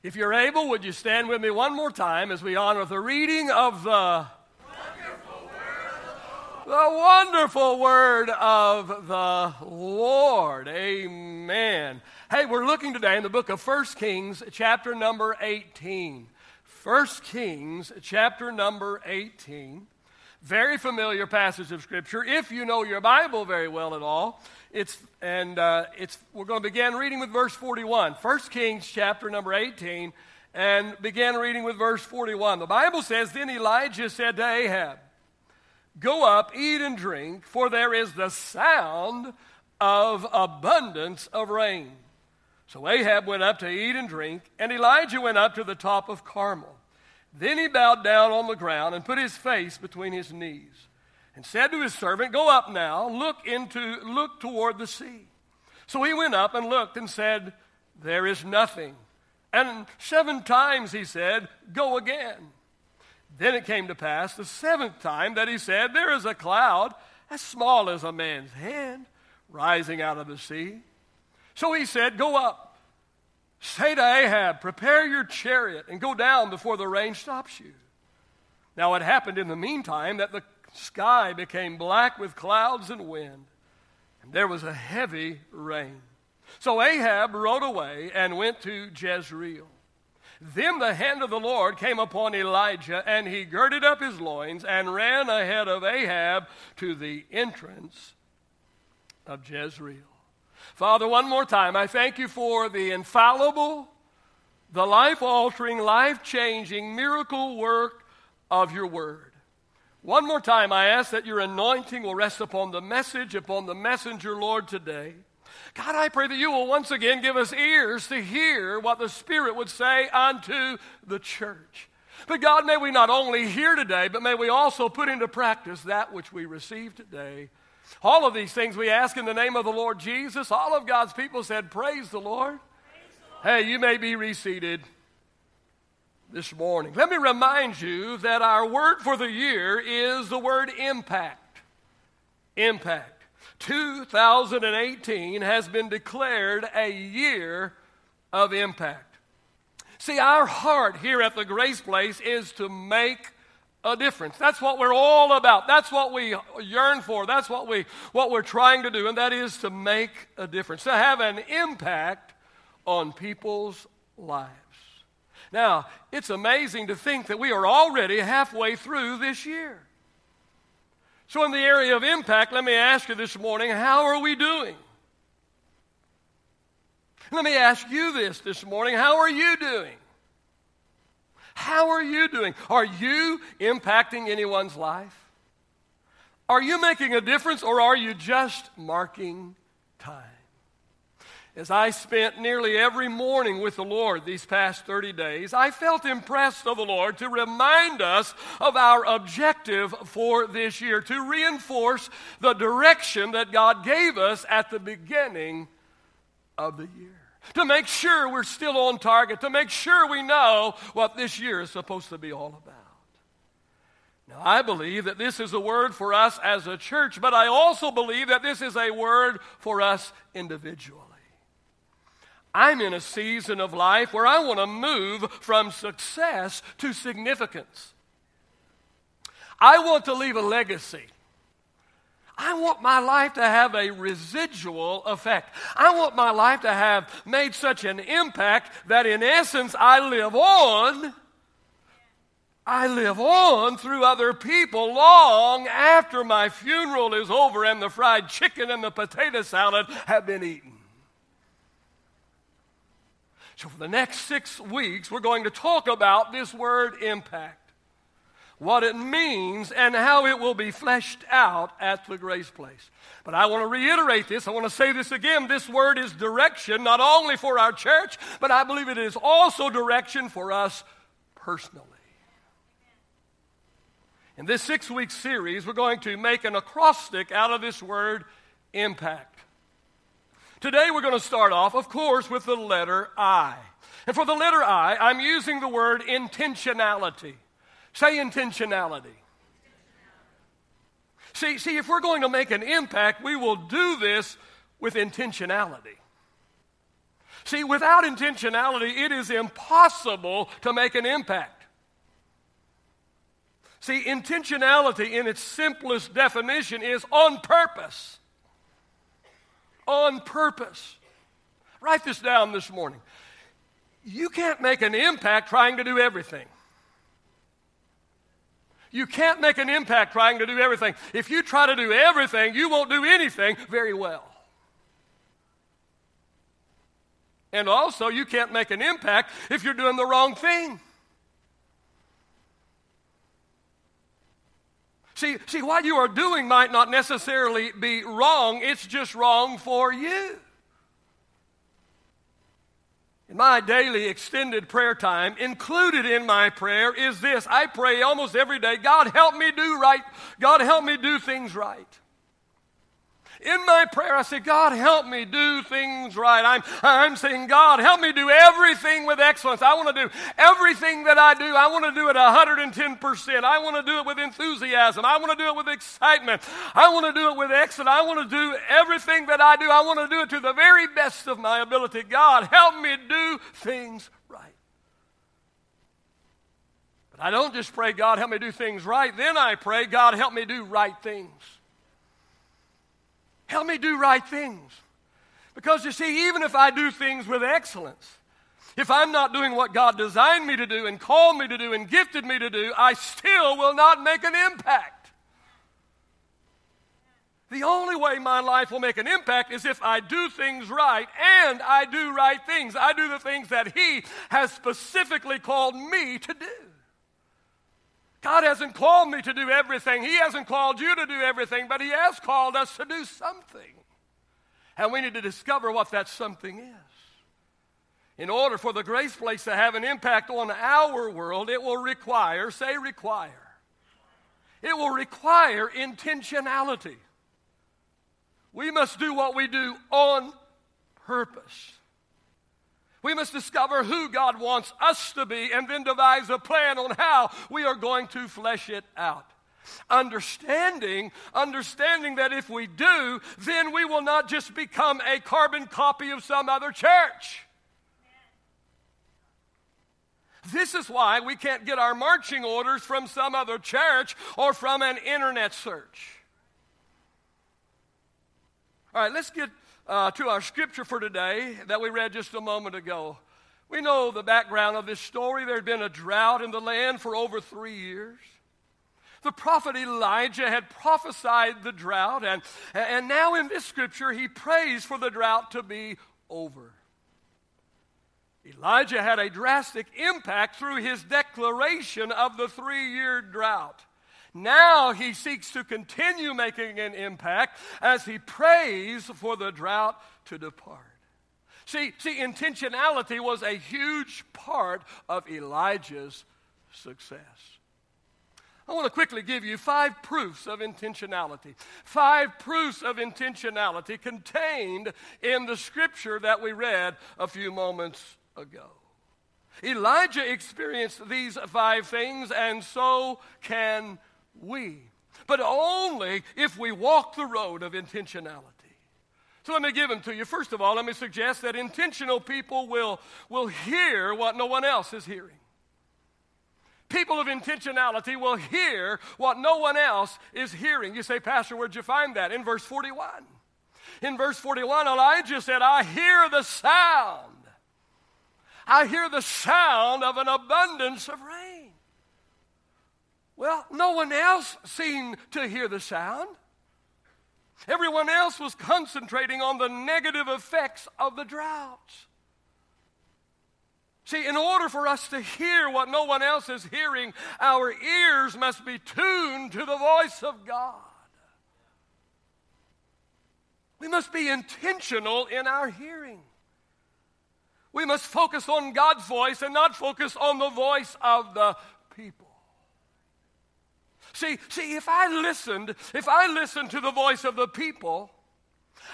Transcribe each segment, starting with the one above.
If you're able, would you stand with me one more time as we honor the reading of the the wonderful word of the Lord. Amen. Hey, we're looking today in the book of 1 Kings, chapter number 18. 1 Kings, chapter number 18. Very familiar passage of Scripture. If you know your Bible very well at all, it's, and uh, it's, we're going to begin reading with verse 41. 1 Kings, chapter number 18, and begin reading with verse 41. The Bible says, Then Elijah said to Ahab, Go up, eat and drink, for there is the sound of abundance of rain. So Ahab went up to eat and drink, and Elijah went up to the top of Carmel. Then he bowed down on the ground and put his face between his knees, and said to his servant, Go up now, look into look toward the sea. So he went up and looked and said, There is nothing. And seven times he said, Go again. Then it came to pass the seventh time that he said, There is a cloud as small as a man's hand rising out of the sea. So he said, Go up. Say to Ahab, Prepare your chariot and go down before the rain stops you. Now it happened in the meantime that the sky became black with clouds and wind, and there was a heavy rain. So Ahab rode away and went to Jezreel. Then the hand of the Lord came upon Elijah, and he girded up his loins and ran ahead of Ahab to the entrance of Jezreel. Father, one more time, I thank you for the infallible, the life altering, life changing, miracle work of your word. One more time, I ask that your anointing will rest upon the message, upon the messenger, Lord, today. God, I pray that you will once again give us ears to hear what the Spirit would say unto the church. But God, may we not only hear today, but may we also put into practice that which we receive today. All of these things we ask in the name of the Lord Jesus. All of God's people said, Praise the Lord. Praise the Lord. Hey, you may be reseated this morning. Let me remind you that our word for the year is the word impact. Impact. 2018 has been declared a year of impact. See, our heart here at the Grace Place is to make a difference. That's what we're all about. That's what we yearn for. That's what, we, what we're trying to do, and that is to make a difference, to have an impact on people's lives. Now, it's amazing to think that we are already halfway through this year. So, in the area of impact, let me ask you this morning how are we doing? Let me ask you this this morning how are you doing? How are you doing? Are you impacting anyone's life? Are you making a difference or are you just marking time? As I spent nearly every morning with the Lord these past 30 days, I felt impressed of the Lord to remind us of our objective for this year, to reinforce the direction that God gave us at the beginning of the year, to make sure we're still on target, to make sure we know what this year is supposed to be all about. Now, I believe that this is a word for us as a church, but I also believe that this is a word for us individually. I'm in a season of life where I want to move from success to significance. I want to leave a legacy. I want my life to have a residual effect. I want my life to have made such an impact that, in essence, I live on. I live on through other people long after my funeral is over and the fried chicken and the potato salad have been eaten. So, for the next six weeks, we're going to talk about this word impact, what it means, and how it will be fleshed out at the grace place. But I want to reiterate this. I want to say this again. This word is direction, not only for our church, but I believe it is also direction for us personally. In this six week series, we're going to make an acrostic out of this word impact. Today we're going to start off, of course, with the letter I. And for the letter I, I'm using the word intentionality. Say intentionality. See, see, if we're going to make an impact, we will do this with intentionality. See, without intentionality, it is impossible to make an impact. See, intentionality in its simplest definition is on purpose. On purpose. Write this down this morning. You can't make an impact trying to do everything. You can't make an impact trying to do everything. If you try to do everything, you won't do anything very well. And also, you can't make an impact if you're doing the wrong thing. See, see, what you are doing might not necessarily be wrong, it's just wrong for you. In my daily extended prayer time, included in my prayer is this I pray almost every day God, help me do right. God, help me do things right. In my prayer, I say, God, help me do things right. I'm, I'm saying, God, help me do everything with excellence. I want to do everything that I do. I want to do it 110%. I want to do it with enthusiasm. I want to do it with excitement. I want to do it with excellence. I want to do everything that I do. I want to do it to the very best of my ability. God, help me do things right. But I don't just pray, God, help me do things right. Then I pray, God, help me do right things. Help me do right things. Because you see, even if I do things with excellence, if I'm not doing what God designed me to do and called me to do and gifted me to do, I still will not make an impact. The only way my life will make an impact is if I do things right and I do right things. I do the things that He has specifically called me to do. God hasn't called me to do everything. He hasn't called you to do everything, but He has called us to do something. And we need to discover what that something is. In order for the grace place to have an impact on our world, it will require, say, require. It will require intentionality. We must do what we do on purpose. We must discover who God wants us to be and then devise a plan on how we are going to flesh it out. Understanding, understanding that if we do, then we will not just become a carbon copy of some other church. This is why we can't get our marching orders from some other church or from an internet search. All right, let's get uh, to our scripture for today that we read just a moment ago. We know the background of this story. There had been a drought in the land for over three years. The prophet Elijah had prophesied the drought, and, and now in this scripture, he prays for the drought to be over. Elijah had a drastic impact through his declaration of the three year drought. Now he seeks to continue making an impact as he prays for the drought to depart. See, see, intentionality was a huge part of Elijah's success. I want to quickly give you five proofs of intentionality. Five proofs of intentionality contained in the scripture that we read a few moments ago. Elijah experienced these five things, and so can we, but only if we walk the road of intentionality. So let me give them to you. First of all, let me suggest that intentional people will, will hear what no one else is hearing. People of intentionality will hear what no one else is hearing. You say, Pastor, where'd you find that? In verse 41. In verse 41, Elijah said, I hear the sound. I hear the sound of an abundance of rain. Well, no one else seemed to hear the sound. Everyone else was concentrating on the negative effects of the droughts. See, in order for us to hear what no one else is hearing, our ears must be tuned to the voice of God. We must be intentional in our hearing. We must focus on God's voice and not focus on the voice of the people. See, see, if I listened, if I listened to the voice of the people,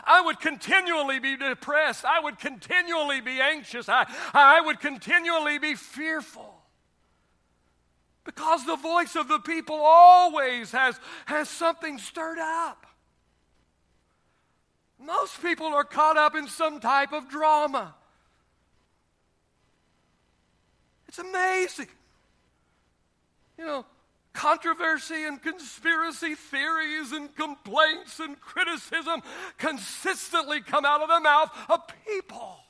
I would continually be depressed. I would continually be anxious. I, I would continually be fearful. Because the voice of the people always has, has something stirred up. Most people are caught up in some type of drama. It's amazing. You know, controversy and conspiracy theories and complaints and criticism consistently come out of the mouth of people.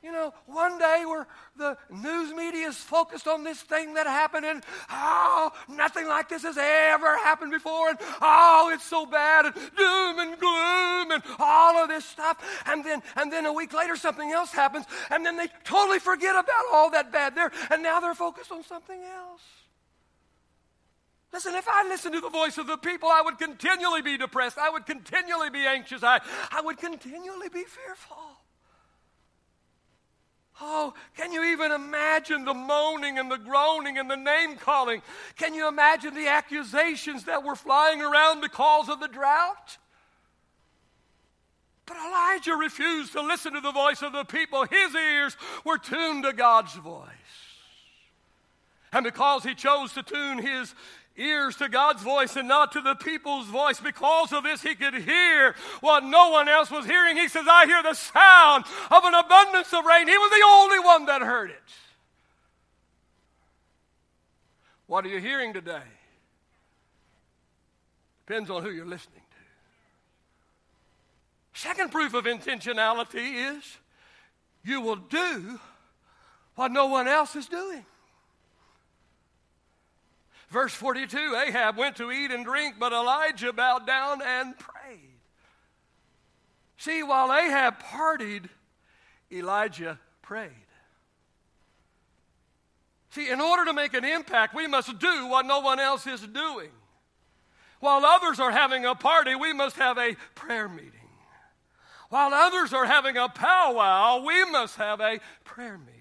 You know, one day where the news media is focused on this thing that happened, and oh, nothing like this has ever happened before, and oh, it's so bad, and doom and gloom, and all of this stuff. And then, and then a week later, something else happens, and then they totally forget about all that bad there, and now they're focused on something else. Listen, if I listened to the voice of the people, I would continually be depressed. I would continually be anxious. I, I would continually be fearful. Can you even imagine the moaning and the groaning and the name calling? Can you imagine the accusations that were flying around because of the drought? But Elijah refused to listen to the voice of the people. His ears were tuned to God's voice. And because he chose to tune his ears to God's voice and not to the people's voice. Because of this, he could hear what no one else was hearing. He says, I hear the sound of an abundance of rain. He was the only one that heard it. What are you hearing today? Depends on who you're listening to. Second proof of intentionality is you will do what no one else is doing. Verse 42 Ahab went to eat and drink, but Elijah bowed down and prayed. See, while Ahab partied, Elijah prayed. See, in order to make an impact, we must do what no one else is doing. While others are having a party, we must have a prayer meeting. While others are having a powwow, we must have a prayer meeting.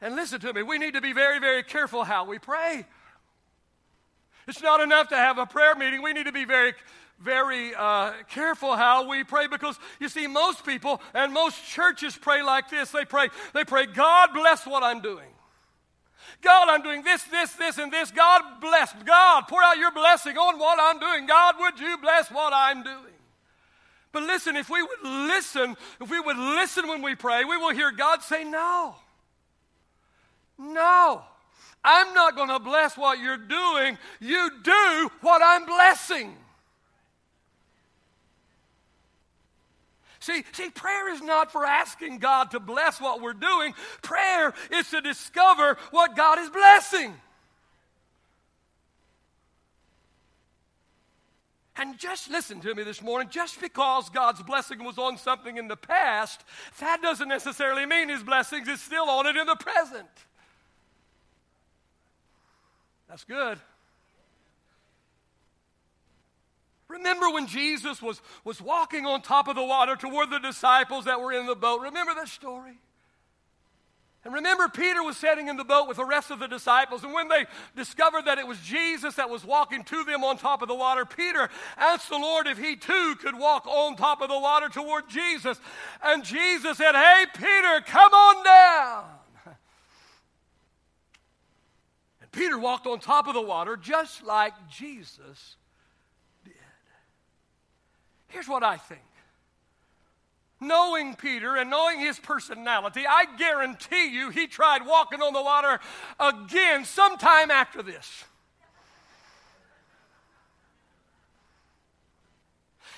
And listen to me, we need to be very, very careful how we pray. It's not enough to have a prayer meeting. We need to be very, very uh, careful how we pray because you see, most people and most churches pray like this. They pray, they pray, God bless what I'm doing. God, I'm doing this, this, this, and this. God bless. God, pour out your blessing on what I'm doing. God, would you bless what I'm doing? But listen, if we would listen, if we would listen when we pray, we will hear God say no. No. I'm not going to bless what you're doing. You do what I'm blessing. See, see, prayer is not for asking God to bless what we're doing. Prayer is to discover what God is blessing. And just listen to me this morning. Just because God's blessing was on something in the past, that doesn't necessarily mean His blessings is still on it in the present. That's good. Remember when Jesus was, was walking on top of the water toward the disciples that were in the boat? Remember that story? And remember, Peter was sitting in the boat with the rest of the disciples. And when they discovered that it was Jesus that was walking to them on top of the water, Peter asked the Lord if he too could walk on top of the water toward Jesus. And Jesus said, Hey, Peter, come on down. Peter walked on top of the water just like Jesus did. Here's what I think. Knowing Peter and knowing his personality, I guarantee you he tried walking on the water again sometime after this.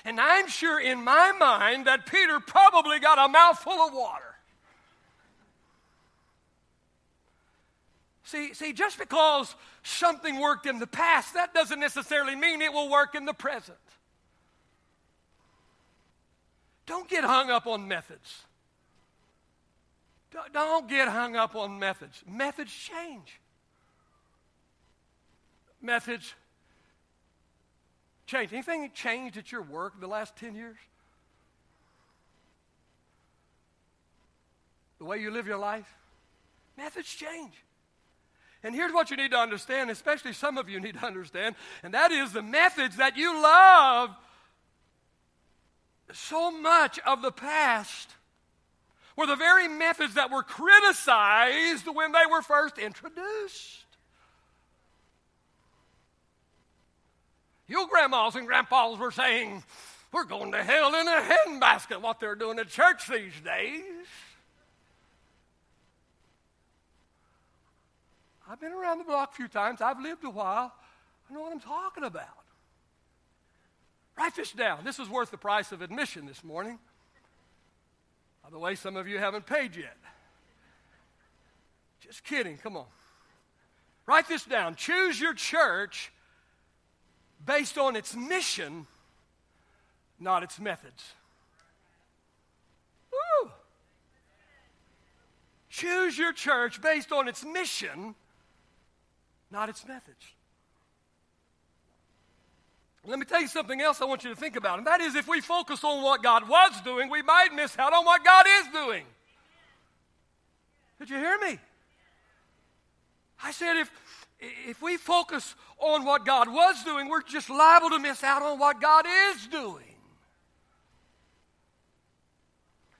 And I'm sure in my mind that Peter probably got a mouthful of water. See, see, just because something worked in the past, that doesn't necessarily mean it will work in the present. Don't get hung up on methods. Don't get hung up on methods. Methods change. Methods change. Anything changed at your work in the last 10 years? The way you live your life? Methods change. And here's what you need to understand, especially some of you need to understand, and that is the methods that you love so much of the past were the very methods that were criticized when they were first introduced. Your grandmas and grandpas were saying, We're going to hell in a handbasket, what they're doing at church these days. I've been around the block a few times. I've lived a while. I know what I'm talking about. Write this down. This is worth the price of admission this morning. By the way, some of you haven't paid yet. Just kidding. Come on. Write this down. Choose your church based on its mission, not its methods. Woo! Choose your church based on its mission, not its methods. Let me tell you something else I want you to think about, and that is if we focus on what God was doing, we might miss out on what God is doing. Did you hear me? I said if, if we focus on what God was doing, we're just liable to miss out on what God is doing.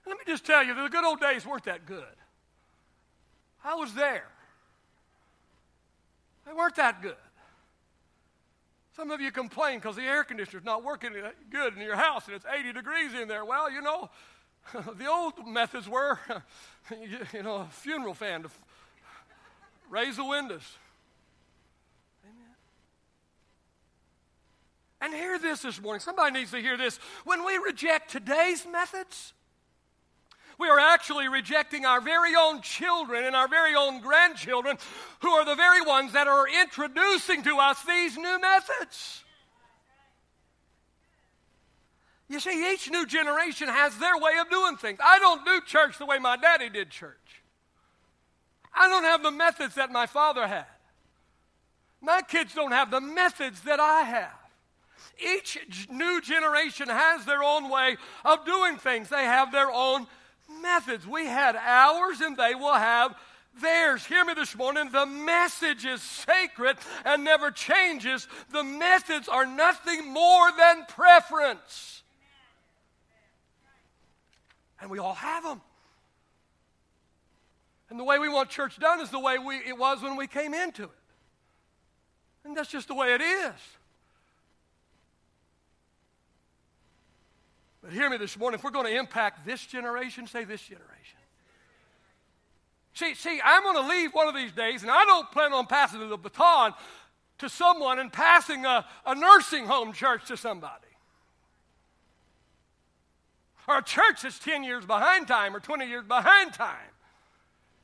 Let me just tell you, the good old days weren't that good. I was there. They weren't that good. Some of you complain because the air conditioner's not working uh, good in your house and it's 80 degrees in there. Well, you know, the old methods were, you know, a funeral fan to raise the windows. Amen. And hear this this morning. Somebody needs to hear this. When we reject today's methods, we are actually rejecting our very own children and our very own grandchildren, who are the very ones that are introducing to us these new methods. You see, each new generation has their way of doing things. I don't do church the way my daddy did church. I don't have the methods that my father had. My kids don't have the methods that I have. Each new generation has their own way of doing things, they have their own methods. We had ours and they will have theirs. Hear me this morning. The message is sacred and never changes. The methods are nothing more than preference. And we all have them. And the way we want church done is the way we, it was when we came into it. And that's just the way it is. But hear me this morning, if we're going to impact this generation, say this generation. See, see, I'm going to leave one of these days, and I don't plan on passing the baton to someone and passing a, a nursing home church to somebody. Or a church that's 10 years behind time or 20 years behind time.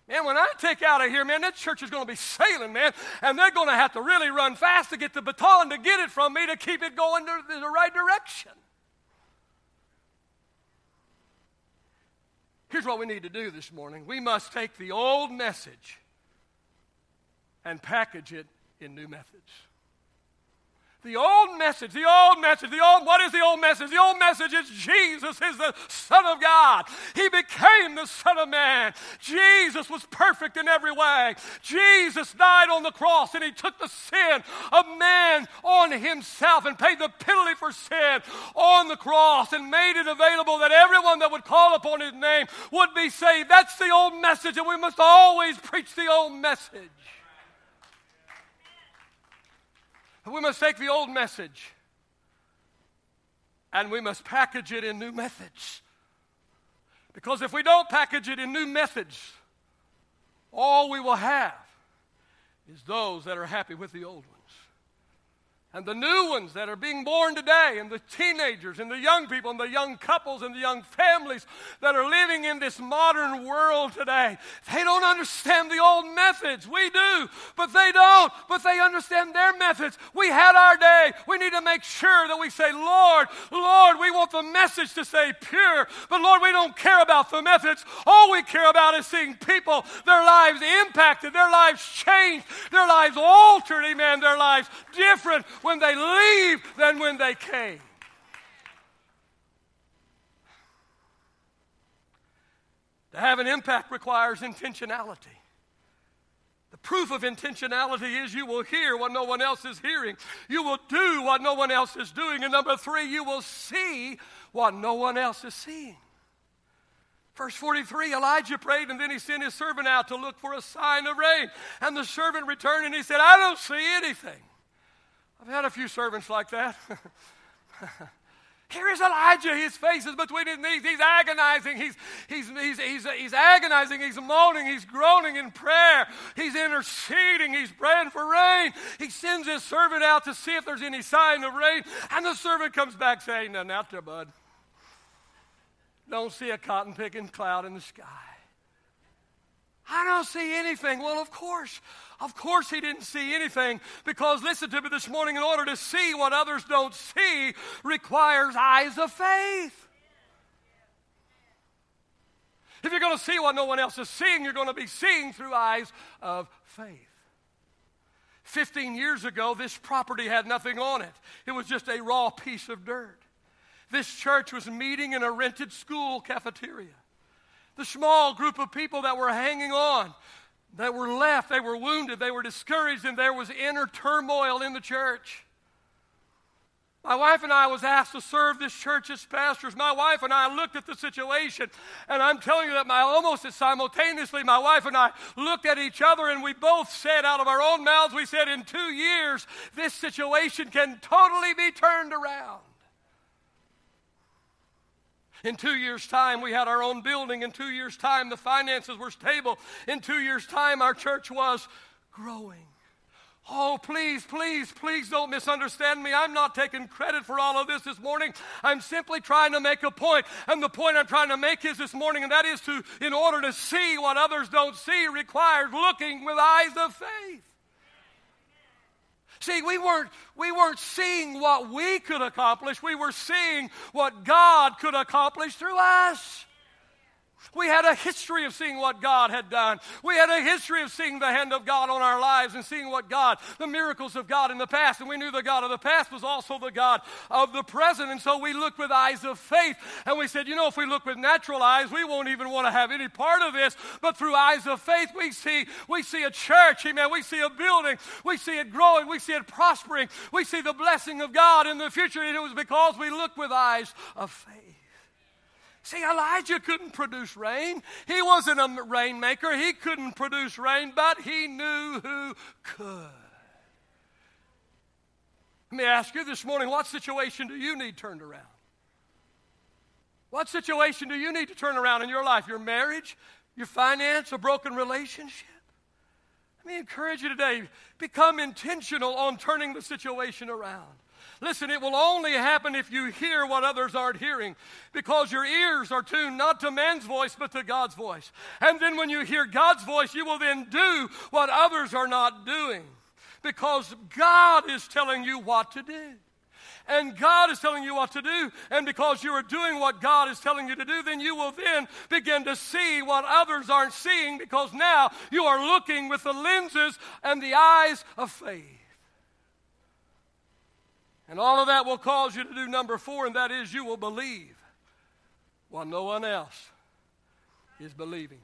Man, when I take out of here, man, that church is going to be sailing, man, and they're going to have to really run fast to get the baton to get it from me to keep it going in the right direction. Here's what we need to do this morning we must take the old message and package it in new methods. The old message, the old message, the old, what is the old message? The old message is Jesus is the Son of God. He became the Son of Man. Jesus was perfect in every way. Jesus died on the cross and he took the sin of man on himself and paid the penalty for sin on the cross and made it available that everyone that would call upon his name would be saved. That's the old message, and we must always preach the old message. We must take the old message and we must package it in new methods. Because if we don't package it in new methods, all we will have is those that are happy with the old one and the new ones that are being born today, and the teenagers, and the young people, and the young couples, and the young families that are living in this modern world today, they don't understand the old methods. We do, but they don't. But they understand their methods. We had our day. We need to make sure that we say, Lord, Lord, we want the message to stay pure, but Lord, we don't care about the methods. All we care about is seeing people, their lives impacted, their lives changed, their lives altered, amen, their lives different when they leave than when they came. To have an impact requires intentionality. The proof of intentionality is you will hear what no one else is hearing. You will do what no one else is doing. And number three, you will see what no one else is seeing. Verse 43 Elijah prayed and then he sent his servant out to look for a sign of rain. And the servant returned and he said, I don't see anything. I've had a few servants like that. Here is Elijah. His face is between his knees. He's agonizing. He's, he's, he's, he's, he's agonizing. He's moaning. He's groaning in prayer. He's interceding. He's praying for rain. He sends his servant out to see if there's any sign of rain. And the servant comes back saying, Nothing out there, bud. Don't see a cotton picking cloud in the sky. I don't see anything. Well, of course, of course he didn't see anything because listen to me this morning in order to see what others don't see requires eyes of faith. If you're going to see what no one else is seeing, you're going to be seeing through eyes of faith. 15 years ago, this property had nothing on it, it was just a raw piece of dirt. This church was meeting in a rented school cafeteria the small group of people that were hanging on, that were left, they were wounded, they were discouraged, and there was inner turmoil in the church. My wife and I was asked to serve this church as pastors. My wife and I looked at the situation, and I'm telling you that my almost simultaneously, my wife and I looked at each other, and we both said out of our own mouths, we said, in two years, this situation can totally be turned around. In two years' time, we had our own building. In two years' time, the finances were stable. In two years' time, our church was growing. Oh, please, please, please don't misunderstand me. I'm not taking credit for all of this this morning. I'm simply trying to make a point. And the point I'm trying to make is this morning, and that is to, in order to see what others don't see, requires looking with eyes of faith. See, we weren't, we weren't seeing what we could accomplish, we were seeing what God could accomplish through us. We had a history of seeing what God had done. We had a history of seeing the hand of God on our lives and seeing what God, the miracles of God in the past. And we knew the God of the past was also the God of the present. And so we looked with eyes of faith. And we said, you know, if we look with natural eyes, we won't even want to have any part of this. But through eyes of faith, we see, we see a church, amen. We see a building. We see it growing. We see it prospering. We see the blessing of God in the future. And it was because we looked with eyes of faith. See, Elijah couldn't produce rain. He wasn't a rainmaker. He couldn't produce rain, but he knew who could. Let me ask you this morning what situation do you need turned around? What situation do you need to turn around in your life? Your marriage, your finance, a broken relationship? Let me encourage you today become intentional on turning the situation around. Listen, it will only happen if you hear what others aren't hearing because your ears are tuned not to man's voice but to God's voice. And then when you hear God's voice, you will then do what others are not doing because God is telling you what to do. And God is telling you what to do. And because you are doing what God is telling you to do, then you will then begin to see what others aren't seeing because now you are looking with the lenses and the eyes of faith. And all of that will cause you to do number four, and that is you will believe while no one else is believing.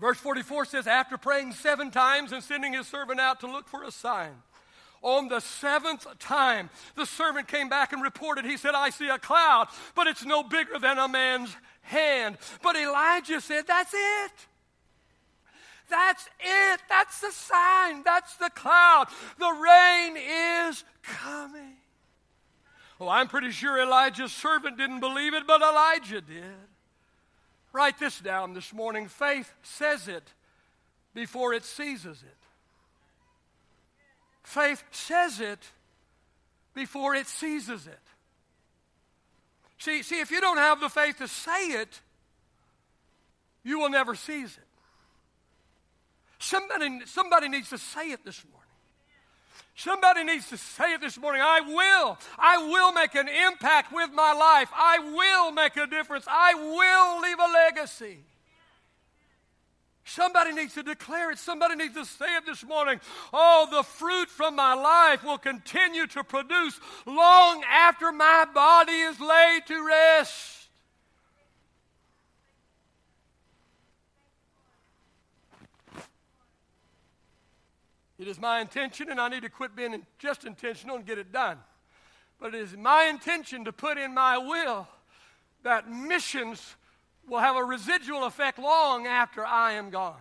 Verse 44 says, After praying seven times and sending his servant out to look for a sign, on the seventh time, the servant came back and reported, He said, I see a cloud, but it's no bigger than a man's hand. But Elijah said, That's it. That's it. That's the sign. That's the cloud. The rain is coming. Well, I'm pretty sure Elijah's servant didn't believe it, but Elijah did. Write this down this morning. Faith says it before it seizes it. Faith says it before it seizes it. See, see, if you don't have the faith to say it, you will never seize it. Somebody, somebody needs to say it this morning. Somebody needs to say it this morning. I will. I will make an impact with my life. I will make a difference. I will leave a legacy. Somebody needs to declare it. Somebody needs to say it this morning. Oh, the fruit from my life will continue to produce long after my body is laid to rest. It is my intention, and I need to quit being just intentional and get it done. But it is my intention to put in my will that missions will have a residual effect long after I am gone.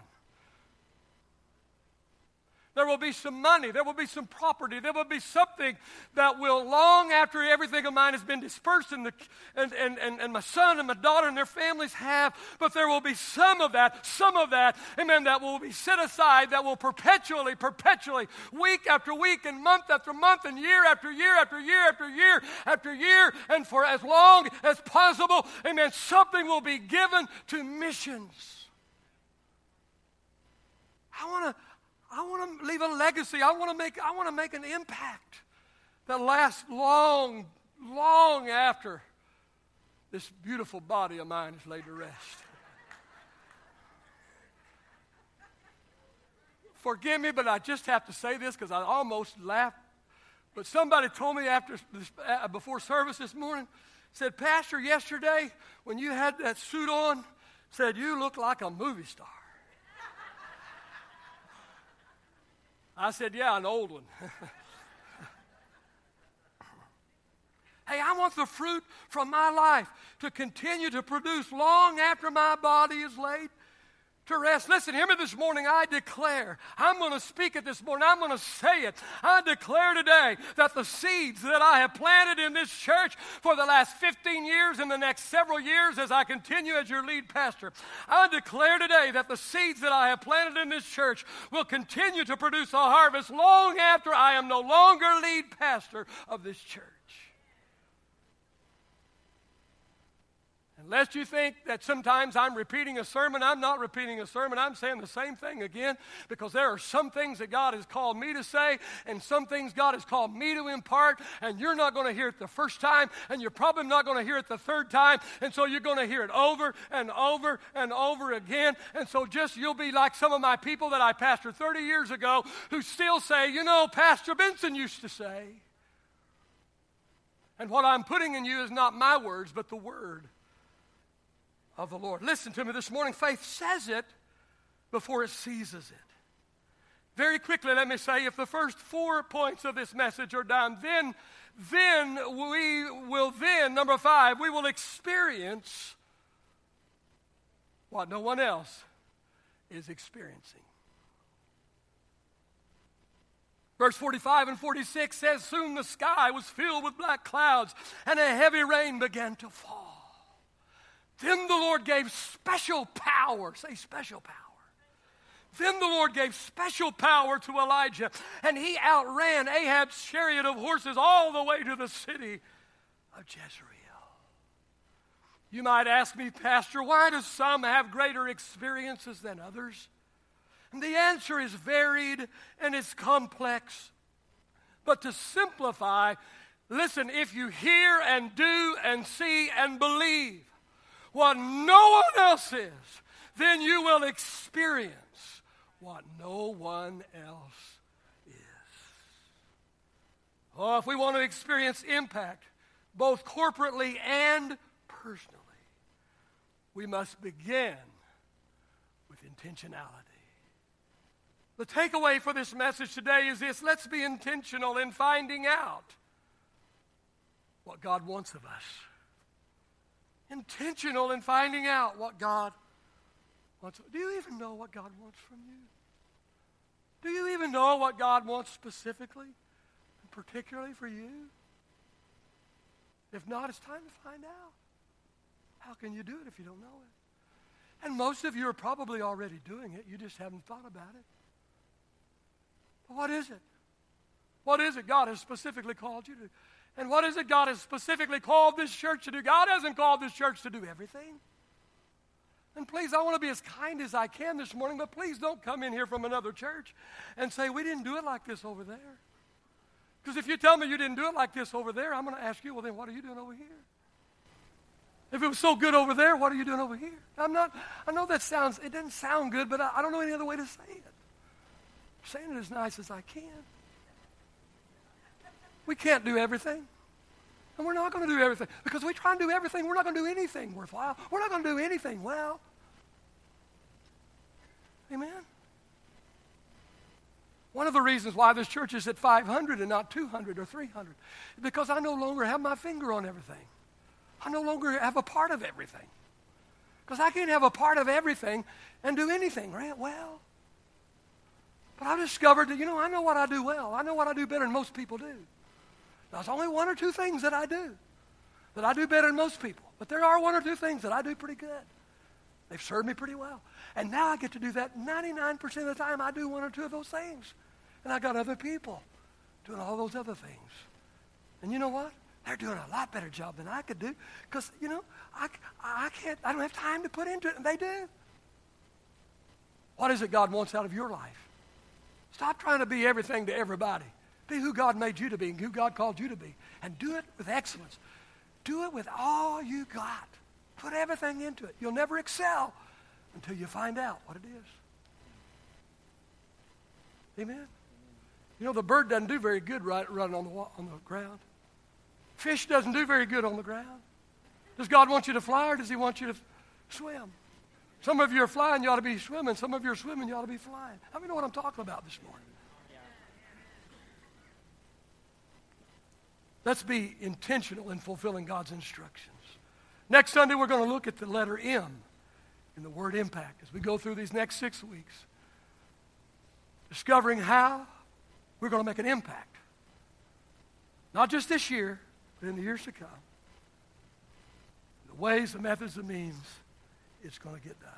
There will be some money. There will be some property. There will be something that will, long after everything of mine has been dispersed and, the, and, and, and, and my son and my daughter and their families have, but there will be some of that, some of that, amen, that will be set aside, that will perpetually, perpetually, week after week and month after month and year after year after year after year after year, and for as long as possible, amen, something will be given to missions. I want to. I want to leave a legacy. I want to make, I want to make an impact that lasts long, long after this beautiful body of mine is laid to rest. Forgive me, but I just have to say this because I almost laughed. But somebody told me after this, uh, before service this morning, said, Pastor, yesterday when you had that suit on, said you look like a movie star. I said, Yeah, an old one. hey, I want the fruit from my life to continue to produce long after my body is laid to rest. Listen, hear me this morning. I declare, I'm going to speak it this morning. I'm going to say it. I declare today that the seeds that I have planted in this church for the last 15 years and the next several years as I continue as your lead pastor, I declare today that the seeds that I have planted in this church will continue to produce a harvest long after I am no longer lead pastor of this church. Lest you think that sometimes I'm repeating a sermon, I'm not repeating a sermon. I'm saying the same thing again because there are some things that God has called me to say and some things God has called me to impart, and you're not going to hear it the first time, and you're probably not going to hear it the third time, and so you're going to hear it over and over and over again. And so just you'll be like some of my people that I pastored 30 years ago who still say, you know, Pastor Benson used to say. And what I'm putting in you is not my words, but the word of the Lord. Listen to me this morning. Faith says it before it seizes it. Very quickly, let me say if the first four points of this message are done, then, then we will then, number five, we will experience what no one else is experiencing. Verse 45 and 46 says, Soon the sky was filled with black clouds, and a heavy rain began to fall. Then the Lord gave special power. Say special power. Then the Lord gave special power to Elijah, and he outran Ahab's chariot of horses all the way to the city of Jezreel. You might ask me, Pastor, why do some have greater experiences than others? And the answer is varied and it's complex. But to simplify, listen, if you hear and do and see and believe, what no one else is, then you will experience what no one else is. Oh, if we want to experience impact, both corporately and personally, we must begin with intentionality. The takeaway for this message today is this let's be intentional in finding out what God wants of us intentional in finding out what God wants. Do you even know what God wants from you? Do you even know what God wants specifically and particularly for you? If not, it's time to find out. How can you do it if you don't know it? And most of you are probably already doing it. You just haven't thought about it. But what is it? What is it God has specifically called you to? And what is it God has specifically called this church to do? God hasn't called this church to do everything. And please, I want to be as kind as I can this morning, but please don't come in here from another church and say, we didn't do it like this over there. Because if you tell me you didn't do it like this over there, I'm going to ask you, well, then what are you doing over here? If it was so good over there, what are you doing over here? I'm not, I know that sounds, it doesn't sound good, but I, I don't know any other way to say it. I'm saying it as nice as I can. We can't do everything. And we're not going to do everything. Because we try and do everything, we're not going to do anything worthwhile. We're not going to do anything well. Amen? One of the reasons why this church is at 500 and not 200 or 300 is because I no longer have my finger on everything. I no longer have a part of everything. Because I can't have a part of everything and do anything right well. But I've discovered that, you know, I know what I do well. I know what I do better than most people do. There's only one or two things that I do that I do better than most people. But there are one or two things that I do pretty good. They've served me pretty well. And now I get to do that 99% of the time. I do one or two of those things. And I got other people doing all those other things. And you know what? They're doing a lot better job than I could do because, you know, I, I can't, I don't have time to put into it, and they do. What is it God wants out of your life? Stop trying to be everything to everybody. Be who God made you to be and who God called you to be. And do it with excellence. Do it with all you got. Put everything into it. You'll never excel until you find out what it is. Amen? You know, the bird doesn't do very good right, running on the, on the ground. Fish doesn't do very good on the ground. Does God want you to fly or does He want you to swim? Some of you are flying, you ought to be swimming. Some of you are swimming, you ought to be flying. How many know what I'm talking about this morning? Let's be intentional in fulfilling God's instructions. Next Sunday, we're going to look at the letter M in the word impact as we go through these next six weeks, discovering how we're going to make an impact. Not just this year, but in the years to come. The ways, the methods, the means, it's going to get done.